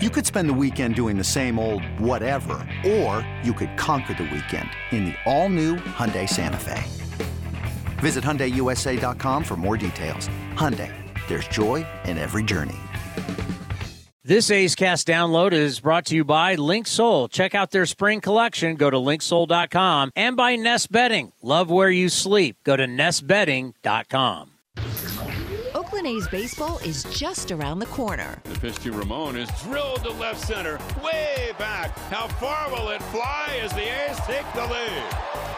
You could spend the weekend doing the same old whatever, or you could conquer the weekend in the all-new Hyundai Santa Fe. Visit HyundaiUSA.com for more details. Hyundai, there's joy in every journey. This A's Cast download is brought to you by Link Linksoul. Check out their spring collection. Go to linksoul.com and by Nest Bedding. Love where you sleep. Go to nestbedding.com. Oakland A's baseball is just around the corner. The pitch to Ramon is drilled to left center, way back. How far will it fly as the A's take the lead?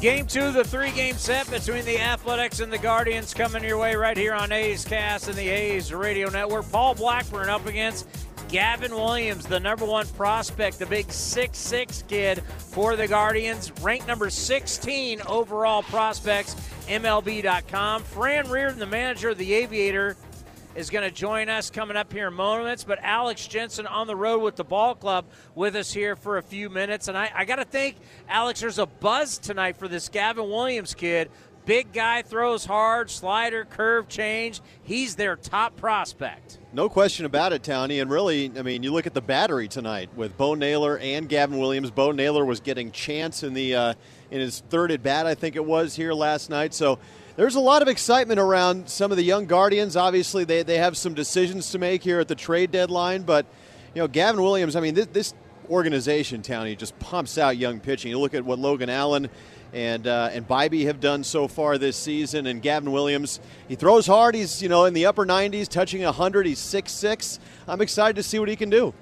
Game two, the three game set between the Athletics and the Guardians coming your way right here on A's Cast and the A's Radio Network. Paul Blackburn up against Gavin Williams, the number one prospect, the big six-six kid for the Guardians, ranked number 16 overall prospects, MLB.com. Fran Riordan, the manager of the Aviator, is going to join us coming up here in moments. But Alex Jensen on the road with the ball club with us here for a few minutes. And I, I got to think, Alex, there's a buzz tonight for this Gavin Williams kid. Big guy throws hard, slider, curve change. He's their top prospect. No question about it, Townie. And really, I mean, you look at the battery tonight with Bo Naylor and Gavin Williams. Bo Naylor was getting chance in the uh, in his third at bat, I think it was here last night. So there's a lot of excitement around some of the young Guardians. Obviously, they, they have some decisions to make here at the trade deadline. But, you know, Gavin Williams, I mean, this, this organization, Townie, just pumps out young pitching. You look at what Logan Allen and uh, and Bibee have done so far this season, and Gavin Williams, he throws hard. He's you know in the upper 90s, touching 100. He's 6'6". I'm excited to see what he can do.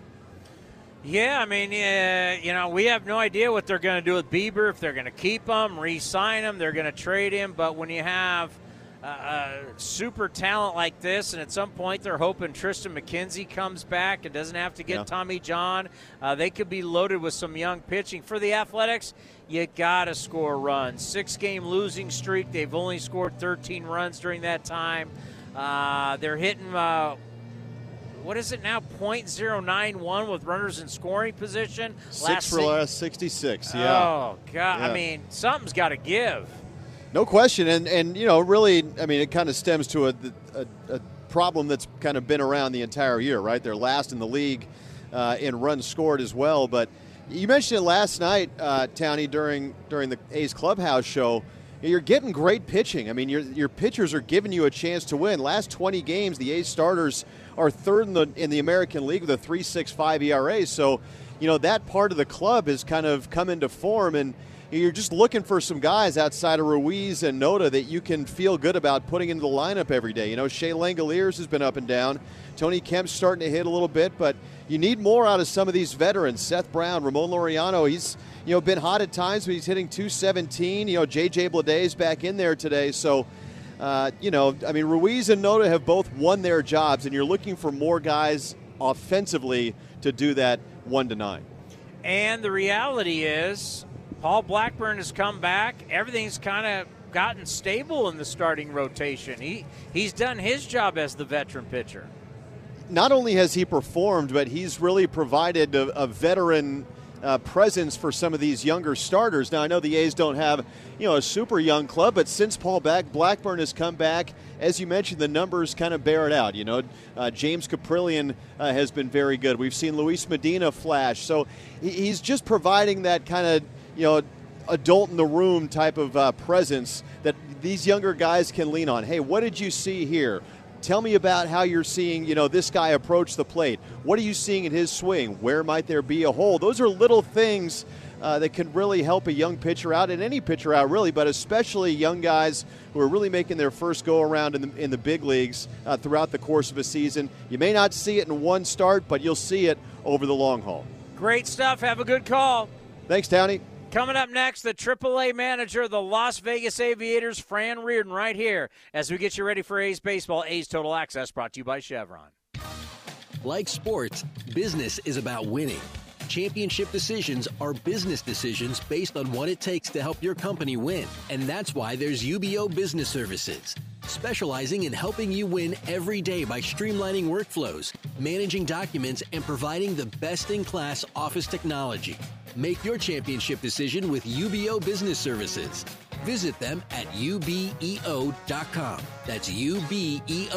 Yeah, I mean, uh, you know, we have no idea what they're going to do with Bieber. If they're going to keep him, re-sign him, they're going to trade him. But when you have uh, a super talent like this, and at some point they're hoping Triston McKenzie comes back and doesn't have to get Yeah. Tommy John, uh, they could be loaded with some young pitching. For the Athletics, you got to score runs. Six game losing streak. They've only scored 13 runs during that time. Uh, they're hitting. Uh, what is it now? .091 with runners in scoring position. Six for se- last 66. Yeah. Oh God! Yeah. I mean, something's got to give. No question, and and you know, really, I mean, it kind of stems to a, a, a problem that's kind of been around the entire year, right? They're last in the league uh, in runs scored as well. But you mentioned it last night, uh, Townie, during during the A's clubhouse show. You're getting great pitching. I mean, your your pitchers are giving you a chance to win. Last 20 games, the A's starters are third in the in the American League with a 3.65 ERA. So, you know that part of the club has kind of come into form, and you're just looking for some guys outside of Ruiz and Noda that you can feel good about putting into the lineup every day. You know, Shea Langeliers has been up and down. Tony Kemp's starting to hit a little bit, but you need more out of some of these veterans. Seth Brown, Ramon Laureano, he's you know been hot at times, but he's hitting 217. You know, JJ Bleday's back in there today, so. Uh, you know, I mean, Ruiz and Noda have both won their jobs, and you're looking for more guys offensively to do that one to nine. And the reality is, Paul Blackburn has come back. Everything's kind of gotten stable in the starting rotation. He he's done his job as the veteran pitcher. not only has he performed, but he's really provided a, a veteran uh, presence for some of these younger starters. Now, I know the A's don't have, you know, a super young club, but since Paul back, Blackburn has come back, as you mentioned, the numbers kind of bear it out. You know, uh, James Kaprielian uh, has been very good. We've seen Luis Medina flash, so he's just providing that kind of, you know, adult in the room type of uh, presence that these younger guys can lean on. Hey, what did you see here? Tell me about how you're seeing, you know, this guy approach the plate. What are you seeing in his swing? Where might there be a hole? Those are little things uh, that can really help a young pitcher out and any pitcher out, really, but especially young guys who are really making their first go around in the, in the big leagues uh, throughout the course of a season. You may not see it in one start, but you'll see it over the long haul. Great stuff. Have a good call. Thanks, Townie. Coming up next, the AAA manager of the Las Vegas Aviators, Fran Riordan, right here as we get you ready for A's baseball. A's Total Access brought to you by Chevron. Like sports, business is about winning. Championship decisions are business decisions based on what it takes to help your company win. And that's why there's UBEO Business Services, specializing in helping you win every day by streamlining workflows, managing documents, and providing the best in class office technology. Make your championship decision with UBEO Business Services. Visit them at ubeo.com. That's ubeo.com.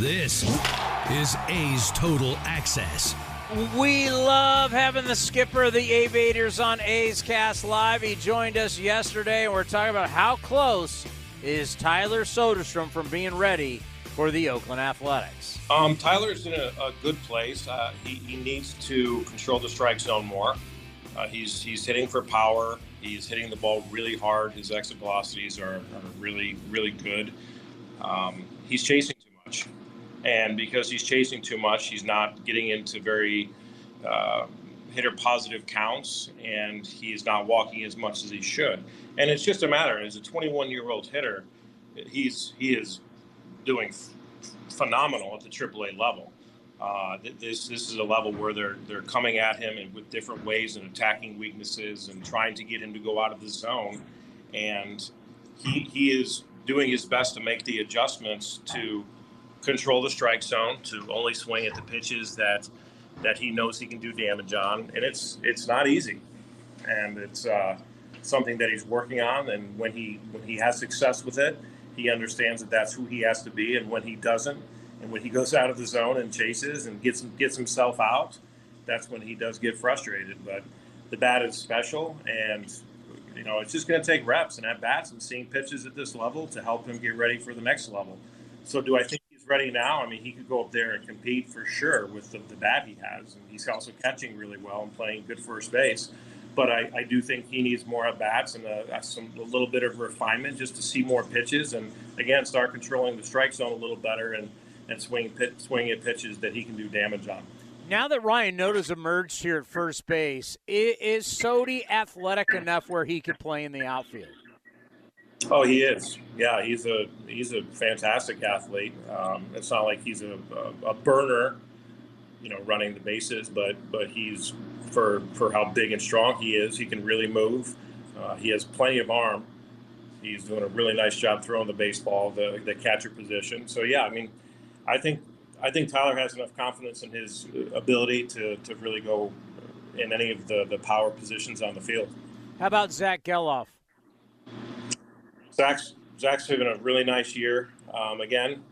This is A's Total Access. We love having the skipper of the Aviators on A's Cast Live. He joined us yesterday, and we're talking about how close is Tyler Soderstrom from being ready for the Oakland Athletics. Um, Tyler's in a, a good place. Uh, he, he, needs to control the strike zone more. Uh, he's he's hitting for power. He's hitting the ball really hard. His exit velocities are, are really really good. Um, he's chasing too much and because he's chasing too much, he's not getting into very uh, hitter positive counts, and he's not walking as much as he should. And it's just a matter. As a 21 year old hitter, he's he is doing f- phenomenal at the AAA level. Uh, this this is a level where they're they're coming at him and with different ways and attacking weaknesses and trying to get him to go out of the zone, and he he is doing his best to make the adjustments to control the strike zone, to only swing at the pitches that that he knows he can do damage on, and it's it's not easy, and it's uh, something that he's working on. And when he when he has success with it, he understands that that's who he has to be, and when he doesn't, and when he goes out of the zone and chases and gets gets himself out, that's when he does get frustrated. But the bat is special, and you know it's just going to take reps and at bats and seeing pitches at this level to help him get ready for the next level. So, do I think ready now, I mean, he could go up there and compete for sure with the, the bat he has. And he's also catching really well and playing good first base. But I, I do think he needs more at bats and a, some, a little bit of refinement just to see more pitches and, again, start controlling the strike zone a little better and, and swing, pit, swing at pitches that he can do damage on. Now that Ryan Noda's emerged here at first base, is Sodi athletic enough where he could play in the outfield? Oh, he is. Yeah, he's a he's a fantastic athlete. Um, it's not like he's a, a, a, burner, you know, running the bases, but but he's for for how big and strong he is. He can really move. Uh, he has plenty of arm. He's doing a really nice job throwing the baseball, the the catcher position. So yeah, I mean, I think I think Tyler has enough confidence in his ability to to really go in any of the the power positions on the field. How about Zach Gelof? Zach's Zach's having a really nice year. Um, again,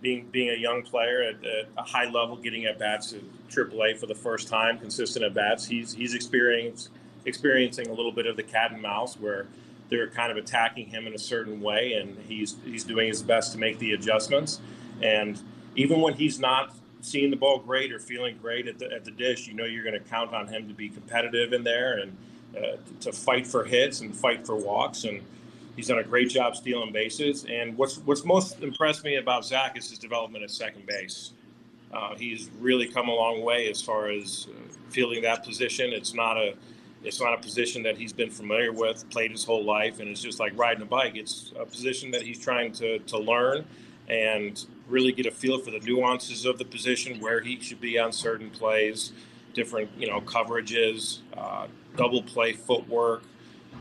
being being a young player at, at, a high level, getting at bats at AAA for the first time, consistent at bats. He's he's experienced experiencing a little bit of the cat and mouse where they're kind of attacking him in a certain way, and he's he's doing his best to make the adjustments. And even when he's not seeing the ball great or feeling great at the at the dish, you know you're going to count on him to be competitive in there and uh, to fight for hits and fight for walks and He's done a great job stealing bases. And what's what's most impressed me about Zach is his development at second base. Uh, he's really come a long way as far as uh, fielding that position. It's not a it's not a position that he's been familiar with, played his whole life, and it's just like riding a bike. It's a position that he's trying to, to learn and really get a feel for the nuances of the position, where he should be on certain plays, different you know coverages, uh, double play footwork,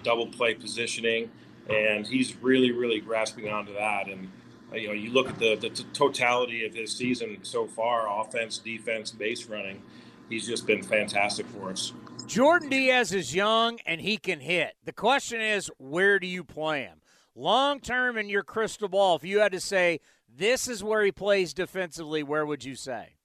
double play positioning and he's really, really grasping onto that. And you know, you look at the, the totality of his season so far offense, defense, base running. He's just been fantastic for us. Jordan Diaz is young and he can hit. The question is, where do you play him? Long term in your crystal ball, if you had to say, this is where he plays defensively, where would you say?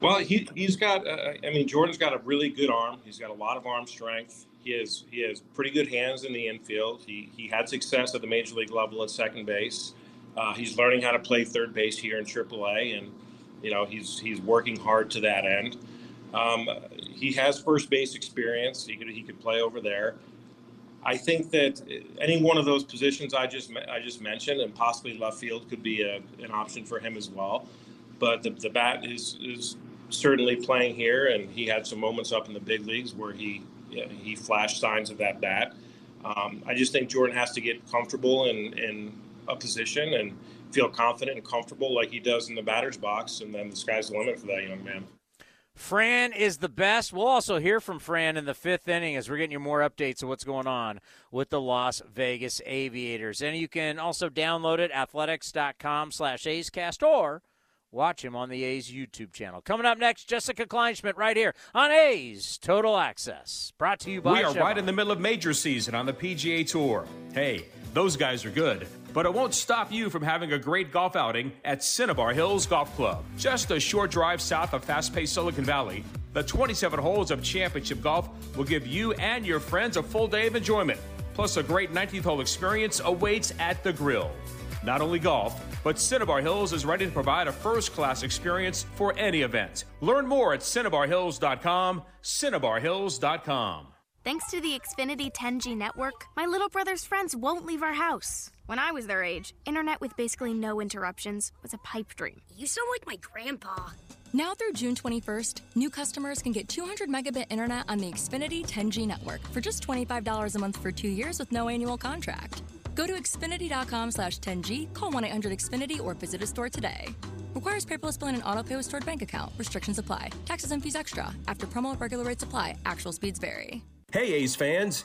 Well, he, he's got, uh, I mean, Jordan's got a really good arm. He's got a lot of arm strength. He has, he has pretty good hands in the infield. He, he had success at the major league level at second base. Uh, he's learning how to play third base here in AAA, and, you know, he's, he's working hard to that end. Um, he has first base experience. He could, he could play over there. I think that any one of those positions I just I just mentioned, and possibly left field, could be a, an option for him as well. But the, the bat is is certainly playing here, and he had some moments up in the big leagues where he he flashed signs of that bat. Um, I just think Jordan has to get comfortable in, in a position and feel confident and comfortable like he does in the batter's box, and then the sky's the limit for that young man. Fran is the best. We'll also hear from Fran in the fifth inning as we're getting you more updates of what's going on with the Las Vegas Aviators. And you can also download it, athletics.com slash A'scast, or watch him on the A's YouTube channel. Coming up next, Jessica Kleinschmidt right here on A's Total Access. Brought to you by We are Chevron. right in the middle of major season on the PGA Tour. Hey, those guys are good but it won't stop you from having a great golf outing at Cinnabar Hills Golf Club. Just a short drive south of fast paced Silicon Valley, the 27 holes of championship golf will give you and your friends a full day of enjoyment. Plus, a great 19th hole experience awaits at the grill. Not only golf, but Cinnabar Hills is ready to provide a first class experience for any event. Learn more at CinnabarHills.com. CinnabarHills.com. Thanks to the Xfinity 10G network, my little brother's friends won't leave our house. When I was their age, internet with basically no interruptions was a pipe dream. You sound like my grandpa. Now through June 21st, new customers can get 200 megabit internet on the Xfinity 10G network for just $25 a month for two years with no annual contract. Go to Xfinity.com slash 10G, call 1 800 Xfinity, or visit a store today. Requires paperless billing and auto pay with stored bank account. Restrictions apply. Taxes and fees extra. After promo, regular rates apply. Actual speeds vary. Hey, A's fans,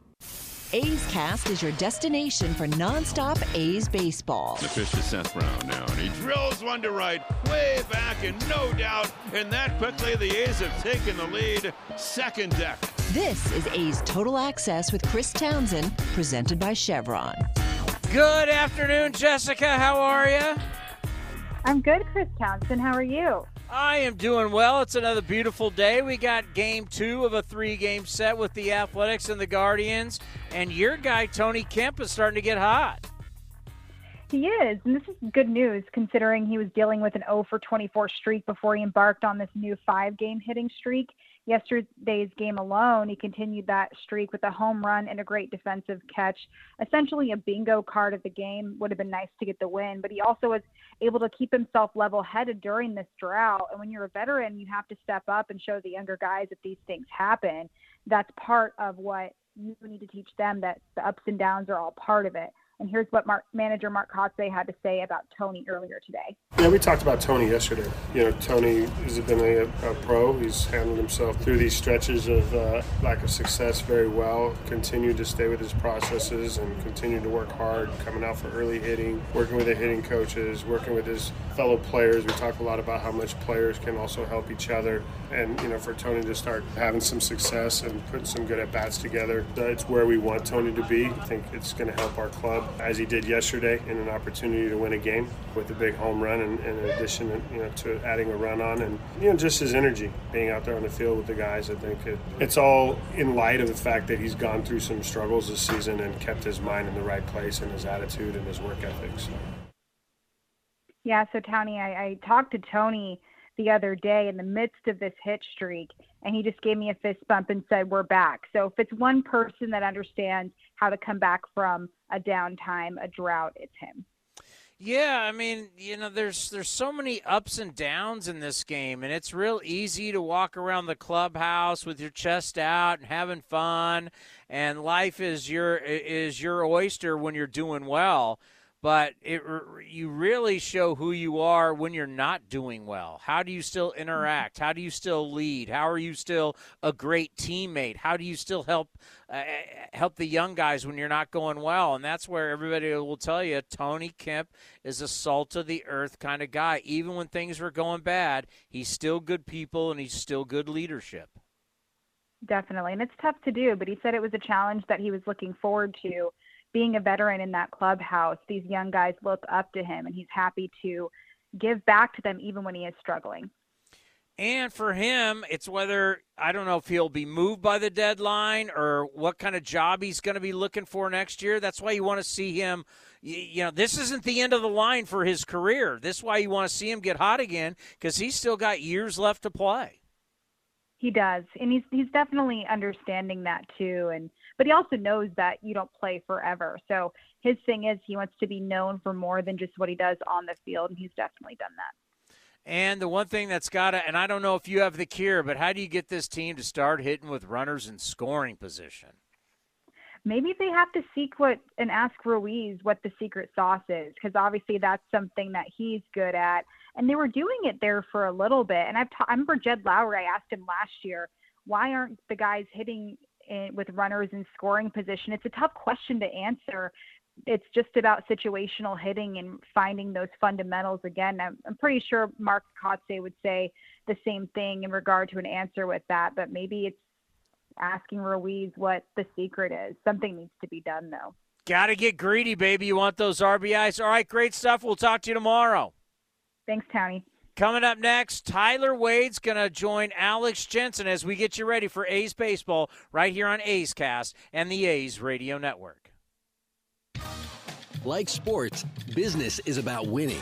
A's Cast is your destination for nonstop A's baseball. The pitch to Seth Brown now, and he drills one to right, way back, and no doubt. And that quickly, the A's have taken the lead. Second deck. This is A's Total Access with Chris Townsend, presented by Chevron. Good afternoon, Jessica. How are you? I'm good, Chris Townsend. How are you? I am doing well. It's another beautiful day. We got game two of a three game set with the Athletics and the Guardians. And your guy, Tony Kemp, is starting to get hot. He is. And this is good news considering he was dealing with an 0 for 24 streak before he embarked on this new five game hitting streak. Yesterday's game alone, he continued that streak with a home run and a great defensive catch. Essentially, a bingo card of the game. Would have been nice to get the win, but he also was able to keep himself level headed during this drought. And when you're a veteran, you have to step up and show the younger guys that these things happen. That's part of what you need to teach them that the ups and downs are all part of it. And here's what Mark, manager Mark Kotsay had to say about Tony earlier today. Yeah, we talked about Tony yesterday. You know, Tony has been a, a pro. He's handled himself through these stretches of uh, lack of success very well. Continued to stay with his processes and continued to work hard, coming out for early hitting, working with the hitting coaches, working with his fellow players. We talk a lot about how much players can also help each other. And, you know, for Tony to start having some success and putting some good at bats together, uh, it's where we want Tony to be. I think it's going to help our club as he did yesterday in an opportunity to win a game with a big home run and, in addition you know, to adding a run on and you know just his energy being out there on the field with the guys I think it, it's all in light of the fact that he's gone through some struggles this season and kept his mind in the right place and his attitude and his work ethic so. Yeah, so Tony, I, I talked to Tony the other day in the midst of this hit streak, and he just gave me a fist bump and said, We're back. So if it's one person that understands how to come back from a downtime, a drought, it's him. Yeah, I mean, you know, there's there's so many ups and downs in this game, and it's real easy to walk around the clubhouse with your chest out and having fun, and life is your is your oyster when you're doing well but it you really show who you are when you're not doing well. How do you still interact? How do you still lead? How are you still a great teammate? How do you still help uh, help the young guys when you're not going well? And that's where everybody will tell you Tony Kemp is a salt of the earth kind of guy. Even when things were going bad, he's still good people and he's still good leadership. Definitely. And it's tough to do, but he said it was a challenge that he was looking forward to being a veteran in that clubhouse, these young guys look up to him and he's happy to give back to them even when he is struggling. And for him, it's whether I don't know if he'll be moved by the deadline or what kind of job he's going to be looking for next year. That's why you want to see him. You know, this isn't the end of the line for his career. This is why you want to see him get hot again because he's still got years left to play. He does, and he's he's definitely understanding that too. And but he also knows that you don't play forever. So his thing is he wants to be known for more than just what he does on the field, and he's definitely done that. And the one thing that's got to, and I don't know if you have the cure, but how do you get this team to start hitting with runners in scoring position? Maybe they have to seek what and ask Ruiz what the secret sauce is, because obviously that's something that he's good at and they were doing it there for a little bit. And I've ta- I remember Jed Lowrie, I asked him last year, why aren't the guys hitting in, with runners in scoring position? It's a tough question to answer. It's just about situational hitting and finding those fundamentals again. I'm, I'm pretty sure Mark Kotsay would say the same thing in regard to an answer with that, but maybe it's asking Ruiz what the secret is. Something needs to be done though. Got to get greedy, baby. You want those RBIs. All right, great stuff. We'll talk to you tomorrow. Thanks, Tony. Coming up next, Tyler Wade's going to join Alex Jensen as we get you ready for A's baseball right here on A's Cast and the A's Radio Network. Like sports, business is about winning.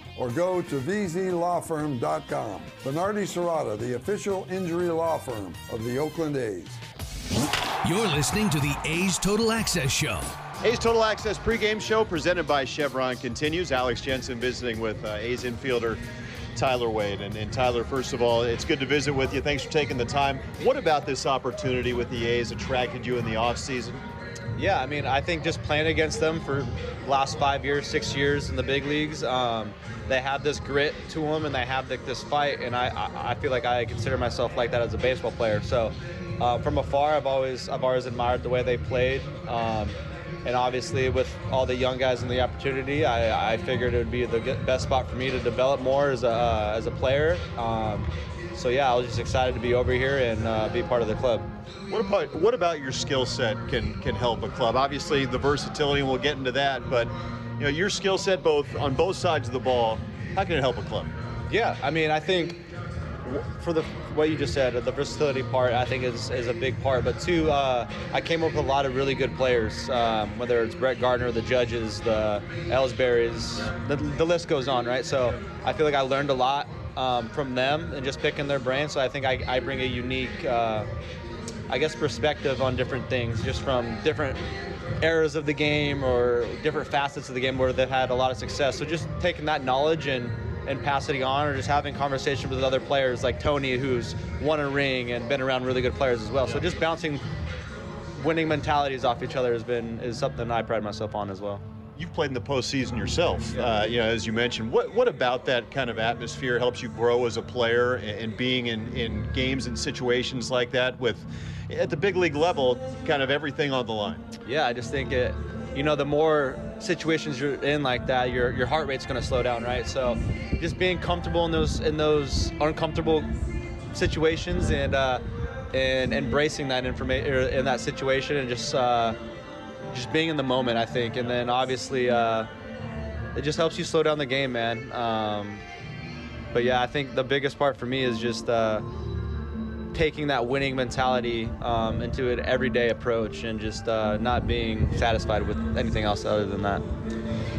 or go to vzlawfirm.com. Venardi Zurada, the official injury law firm of the Oakland A's. You're listening to the A's Total Access Show. A's Total Access pregame show presented by Chevron continues. Alex Jensen visiting with uh, A's infielder Tyler Wade. And, and, Tyler, first of all, it's good to visit with you. Thanks for taking the time. What about this opportunity with the A's attracted you in the offseason? Yeah, I mean, I think just playing against them for last five years, six years in the big leagues, um, they have this grit to them and they have the, this fight. And I, I, feel like I consider myself like that as a baseball player. So uh, from afar, I've always I've always admired the way they played. Um, and obviously, with all the young guys and the opportunity, I, I figured it would be the best spot for me to develop more as a uh, as a player. Um, so yeah, I was just excited to be over here and uh, be part of the club. What about what about your skill set can can help a club? Obviously, the versatility, and we'll get into that. But you know, your skill set both on both sides of the ball, how can it help a club? Yeah, I mean, I think for the what you just said, the versatility part, I think is, is a big part. But two, uh, I came up with a lot of really good players, um, whether it's Brett Gardner, the Judges, the Ellsburys, the, the list goes on, right? So I feel like I learned a lot um, from them and just picking their brain. So I think I, I bring a unique, uh, I guess, perspective on different things, just from different eras of the game or different facets of the game where they've had a lot of success. So just taking that knowledge and and passing it on, or just having conversation with other players like Tony, who's won a ring and been around really good players as well. So just bouncing winning mentalities off each other has been is something I pride myself on as well you've played in the postseason yourself. Uh, you know, as you mentioned, what what about that kind of atmosphere helps you grow as a player and being in, in games and situations like that with at the big league level, kind of everything on the line. Yeah, I just think it. You know, the more situations you're in like that, your your heart rate's going to slow down, right? So, just being comfortable in those in those uncomfortable situations and uh, and embracing that information in that situation and just uh, just being in the moment, I think. And then obviously, uh, it just helps you slow down the game, man. Um, but yeah, I think the biggest part for me is just uh, taking that winning mentality um, into an everyday approach and just uh, not being satisfied with anything else other than that.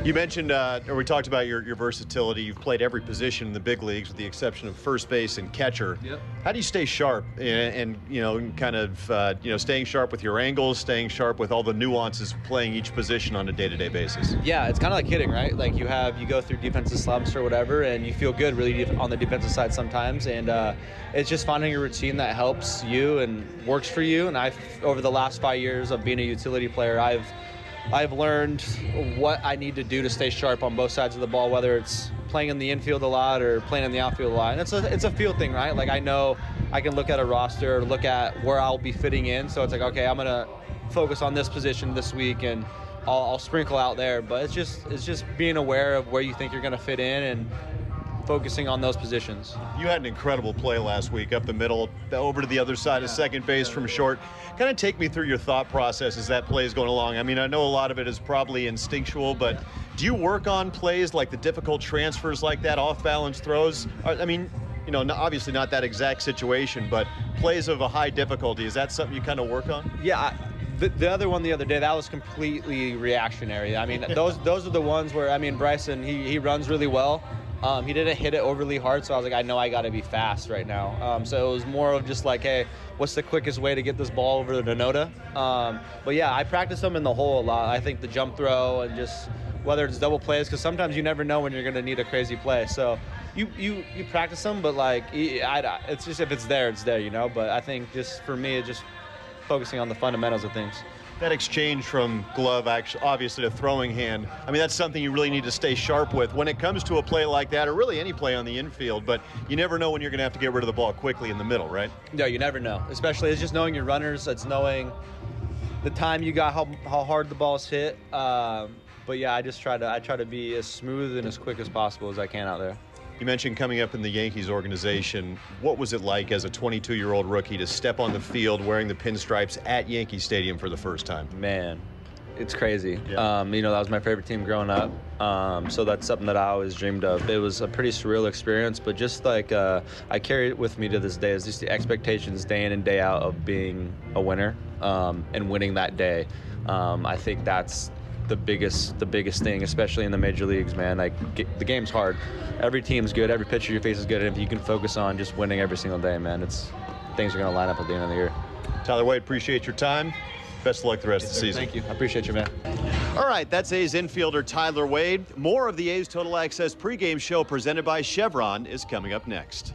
You mentioned, uh, or we talked about your, your versatility. You've played every position in the big leagues, with the exception of first base and catcher. Yep. How do you stay sharp and, and you know, kind of, uh, you know, staying sharp with your angles, staying sharp with all the nuances of playing each position on a day-to-day basis? Yeah, it's kind of like hitting, right? Like you have you go through defensive slumps or whatever, and you feel good really on the defensive side sometimes, and uh, it's just finding a routine that helps you and works for you. And I've over the last five years of being a utility player, I've I've learned what I need to do to stay sharp on both sides of the ball, whether it's playing in the infield a lot or playing in the outfield a lot. And it's a it's a field thing, right? Like I know I can look at a roster, look at where I'll be fitting in. So it's like, okay, I'm gonna focus on this position this week, and I'll, I'll sprinkle out there. But it's just it's just being aware of where you think you're gonna fit in and focusing on those positions. You had an incredible play last week up the middle, over to the other side of second base from short. Kind of take me through your thought process as that play is going along. I mean, I know a lot of it is probably instinctual, but do you work on plays like the difficult transfers like that, off balance throws? I mean, you know, obviously not that exact situation, but plays of a high difficulty. Is that something you kind of work on? Yeah. I, the, the other one the other day that was completely reactionary. I mean, those those are the ones where I mean Bryson he, he runs really well, um, he didn't hit it overly hard, so I was like, I know I got to be fast right now. Um, so it was more of just like, hey, what's the quickest way to get this ball over to Noda? Um, but yeah, I practice them in the hole a lot. I think the jump throw and just whether it's double plays, because sometimes you never know when you're going to need a crazy play. So you, you, you practice them, but like, I, it's just if it's there, it's there, you know? But I think just for me, it's just focusing on the fundamentals of things that exchange from glove, actually, obviously, to throwing hand, I mean, that's something you really need to stay sharp with when it comes to a play like that, or really any play on the infield. But you never know when you're going to have to get rid of the ball quickly in the middle, right? No, you never know. Especially, it's just knowing your runners. It's knowing the time you got, how, how hard the ball's hit. Um, but yeah, I just try to I try to be as smooth and as quick as possible as I can out there. You mentioned coming up in the Yankees organization. What was it like as a 22 year old rookie to step on the field wearing the pinstripes at Yankee Stadium for the first time? Man, it's crazy. Yeah. Um, you know, that was my favorite team growing up. Um, so that's something that I always dreamed of. It was a pretty surreal experience, but just like uh, I carry it with me to this day is just the expectations day in and day out of being a winner um, and winning that day. Um, I think that's the biggest the biggest thing, especially in the major leagues, man. Like the game's hard. Every team's good. Every pitcher you face is good. And if you can focus on just winning every single day, man, it's things are going to line up at the end of the year. Tyler Wade, appreciate your time. Best of luck the rest yes, of the sir. season. Thank you. I appreciate you, man. All right, that's A's infielder Tyler Wade. More of the A's Total Access pregame show presented by Chevron is coming up next.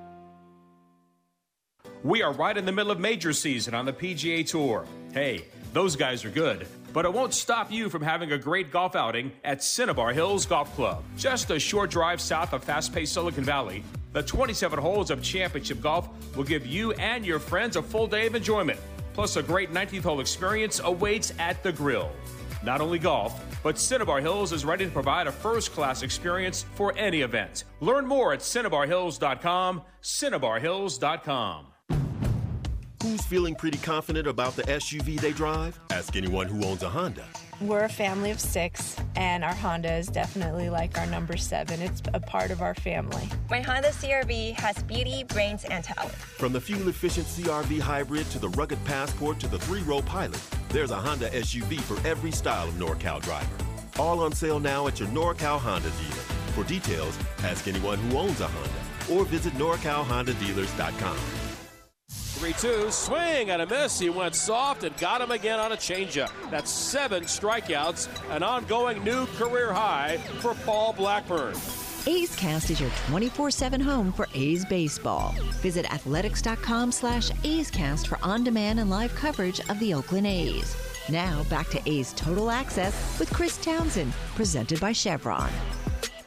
We are right in the middle of major season on the PGA Tour. Hey, those guys are good, but it won't stop you from having a great golf outing at Cinnabar Hills Golf Club. Just a short drive south of fast paced Silicon Valley, the 27 holes of championship golf will give you and your friends a full day of enjoyment. Plus, a great 19th hole experience awaits at the grill. Not only golf, but Cinnabar Hills is ready to provide a first class experience for any event. Learn more at cinnabarhills.com, cinnabarhills.com. Who's feeling pretty confident about the SUV they drive? Ask anyone who owns a Honda. We're a family of six, and our Honda is definitely like our number seven. It's a part of our family. My Honda CRV has beauty, brains, and talent. From the fuel efficient CRV hybrid to the rugged Passport to the three row pilot, there's a Honda SUV for every style of NorCal driver. All on sale now at your NorCal Honda dealer. For details, ask anyone who owns a Honda or visit NorCalHondaDealers.com. 3 2, swing and a miss. He went soft and got him again on a changeup. That's seven strikeouts, an ongoing new career high for Paul Blackburn. A's Cast is your 24-7 home for A's baseball. Visit athletics.com slash A's Cast for on-demand and live coverage of the Oakland A's. Now back to A's Total Access with Chris Townsend, presented by Chevron.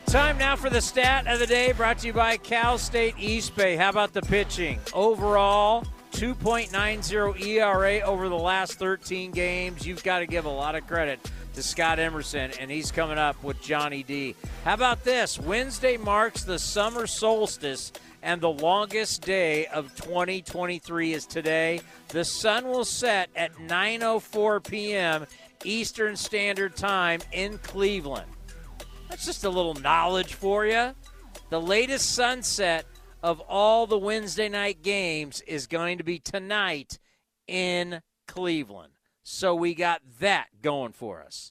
Time now for the stat of the day brought to you by Cal State East Bay. How about the pitching? Overall, 2.90 ERA over the last 13 games. You've got to give a lot of credit to Scott Emerson, and he's coming up with Johnny D. How about this? Wednesday marks the summer solstice, and the longest day of 2023 is today. The sun will set at 9:04 p.m. Eastern Standard Time in Cleveland. That's just a little knowledge for you. The latest sunset of all the Wednesday night games is going to be tonight in Cleveland. So we got that going for us.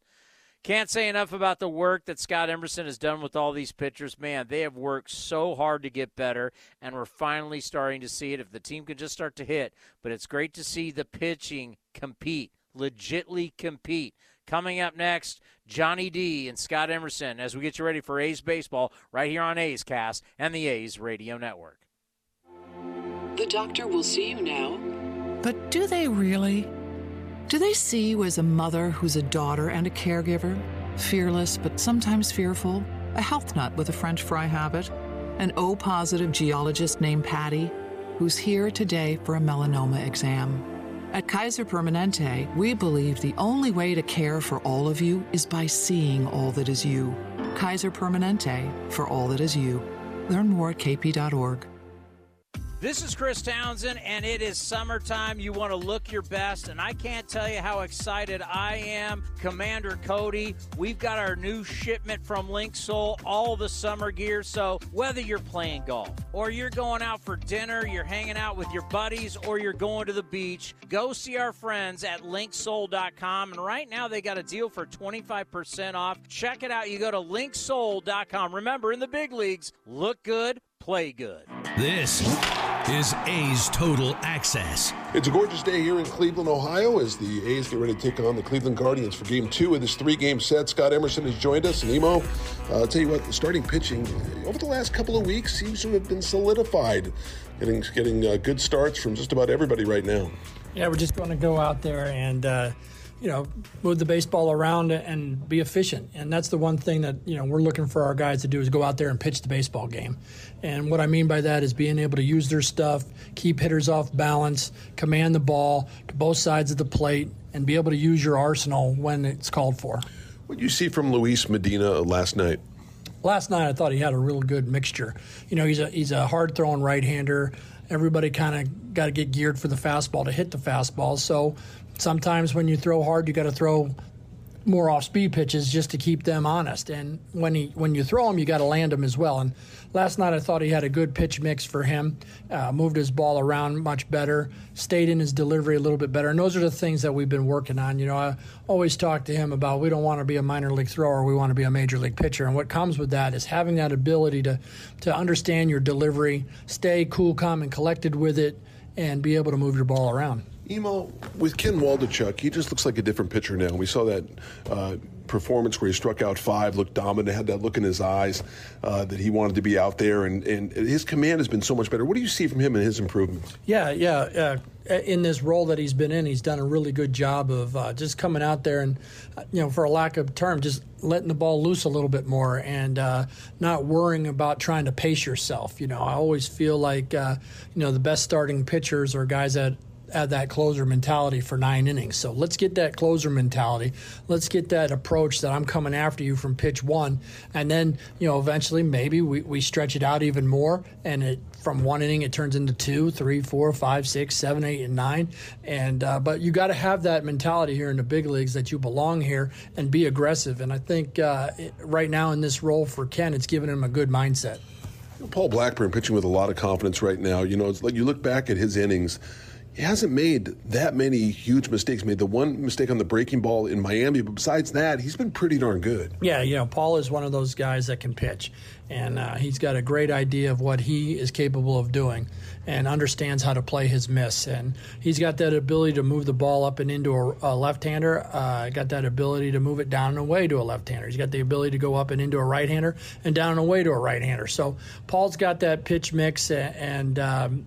Can't say enough about the work that Scott Emerson has done with all these pitchers. Man, they have worked so hard to get better, and we're finally starting to see it. If the team can just start to hit, but it's great to see the pitching compete, legitly compete. Coming up next, Johnny D and Scott Emerson as we get you ready for A's baseball right here on A's Cast and the A's Radio Network. The doctor will see you now. But do they really? Do they see you as a mother who's a daughter and a caregiver? Fearless, but sometimes fearful? A health nut with a French fry habit? An O positive geologist named Patty who's here today for a melanoma exam? At Kaiser Permanente, we believe the only way to care for all of you is by seeing all that is you. Kaiser Permanente, for all that is you. Learn more at kp.org. This is Chris Townsend, and it is summertime. You want to look your best, and I can't tell you how excited I am. Commander Cody, we've got our new shipment from Linksoul, all the summer gear. So whether you're playing golf, or you're going out for dinner, you're hanging out with your buddies, or you're going to the beach, go see our friends at linksoul.com. And right now, they got a deal for 25% off. Check it out. You go to linksoul.com. Remember, in the big leagues, look good, play good. This is A's Total Access. It's a gorgeous day here in Cleveland, Ohio, as the A's get ready to take on the Cleveland Guardians for Game Two of this three-game set. Scott Emerson has joined us, and Emo, uh, I'll tell you what, the starting pitching over the last couple of weeks seems to have been solidified, getting getting uh, good starts from just about everybody right now. Yeah, we're just going to go out there and. Uh, you know, move the baseball around and be efficient. And that's the one thing that, you know, we're looking for our guys to do is go out there and pitch the baseball game. And what I mean by that is being able to use their stuff, keep hitters off balance, command the ball to both sides of the plate, and be able to use your arsenal when it's called for. What did you see from Luis Medina last night? Last night, I thought he had a real good mixture. You know, he's a he's a hard throwing right hander. Everybody kind of got to get geared for the fastball to hit the fastball. So sometimes when you throw hard, you got to throw more off speed pitches just to keep them honest. And when he when you throw them, you got to land them as well. And last night I thought he had a good pitch mix for him. Uh, moved his ball around much better. Stayed in his delivery a little bit better. And those are the things that we've been working on. You know, I always talk to him about we don't want to be a minor league thrower. We want to be a major league pitcher. And what comes with that is having that ability to to understand your delivery, stay cool, calm, and collected with it, and be able to move your ball around. Emo, with Ken Waldichuk, he just looks like a different pitcher now. We saw that uh, performance where he struck out five, looked dominant, had that look in his eyes uh, that he wanted to be out there, and, and his command has been so much better. What do you see from him and his improvements? Yeah, yeah. Uh, in this role that he's been in, he's done a really good job of uh, just coming out there and, uh, you know, for a lack of term, just letting the ball loose a little bit more and uh, not worrying about trying to pace yourself. You know, I always feel like, uh, you know, the best starting pitchers are guys that that closer mentality for nine innings. So let's get that closer mentality. Let's get that approach that I'm coming after you from pitch one. And then, you know, eventually maybe we, we stretch it out even more and it from one inning it turns into two, three, four, five, six, seven, eight, and nine. And uh, but you got to have that mentality here in the big leagues that you belong here and be aggressive. And I think uh, right now in this role for Ken, it's given him a good mindset. Paul Blackburn pitching with a lot of confidence right now. You know, it's like you look back at his innings he hasn't made that many huge mistakes. Made the one mistake on the breaking ball in Miami, but besides that, he's been pretty darn good. Yeah, you know, Paul is one of those guys that can pitch, and uh, he's got a great idea of what he is capable of doing, and understands how to play his miss. And he's got that ability to move the ball up and into a, a left-hander. Uh, got that ability to move it down and away to a left-hander. He's got the ability to go up and into a right-hander and down and away to a right-hander. So Paul's got that pitch mix and. Um,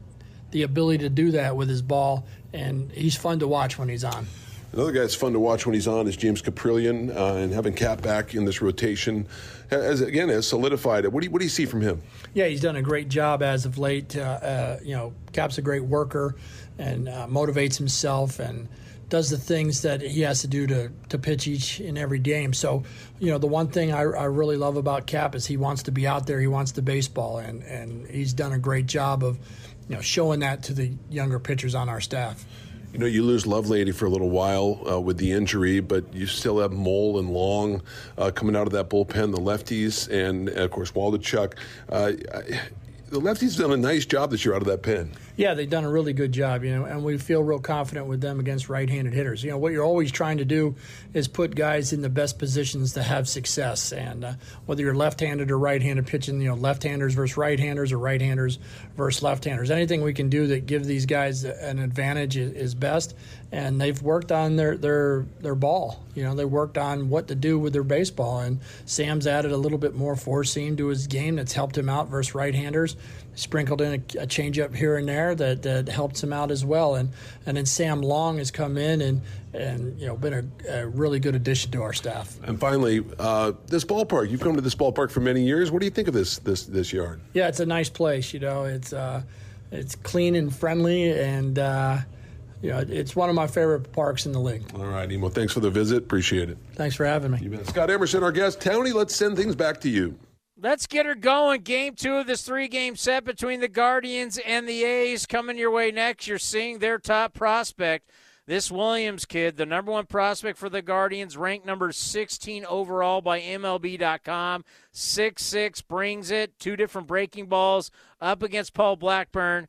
the ability to do that with his ball, and he's fun to watch when he's on. Another guy that's fun to watch when he's on is James Kaprielian, uh, and having Cap back in this rotation, has again has solidified it. What do you, what do you see from him? Yeah, he's done a great job as of late. Uh, uh, you know, Cap's a great worker and uh, motivates himself and does the things that he has to do to, to pitch each and every game. So, you know, the one thing I, I really love about Cap is he wants to be out there. He wants the baseball, and, and he's done a great job of you know, showing that to the younger pitchers on our staff. You know, you lose Lovelady for a little while uh, with the injury, but you still have Moll and Long uh, coming out of that bullpen, the lefties, and of course Waldichuk. Uh, the lefties done a nice job this year out of that pen. Yeah, they've done a really good job, you know, and we feel real confident with them against right-handed hitters. You know, what you're always trying to do is put guys in the best positions to have success, and uh, whether you're left-handed or right-handed pitching, you know, left-handers versus right-handers or right-handers versus left-handers, anything we can do that give these guys an advantage is, is best. And they've worked on their their their ball. You know, they worked on what to do with their baseball, and Sam's added a little bit more four seam to his game that's helped him out versus right-handers sprinkled in a, a changeup here and there that, that helps him out as well. And and then Sam Long has come in and and you know been a, a really good addition to our staff. And finally, uh, this ballpark. You've come to this ballpark for many years. What do you think of this this this yard? Yeah, it's a nice place. You know, it's uh, it's clean and friendly and. Uh, you know, it's one of my favorite parks in the league. All right, Emo. Thanks for the visit. Appreciate it. Thanks for having me. Scott Emerson, our guest. Tony, let's send things back to you. Let's get her going. Game two of this three game set between the Guardians and the A's coming your way next. You're seeing their top prospect, this Williams kid, the number one prospect for the Guardians, ranked number 16 overall by MLB.com. 6 6 brings it. Two different breaking balls up against Paul Blackburn.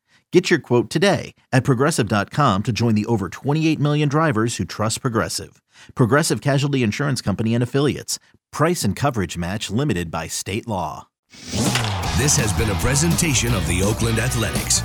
Get your quote today at progressive.com to join the over 28 million drivers who trust Progressive. Progressive Casualty Insurance Company and Affiliates. Price and coverage match limited by state law. This has been a presentation of the Oakland Athletics.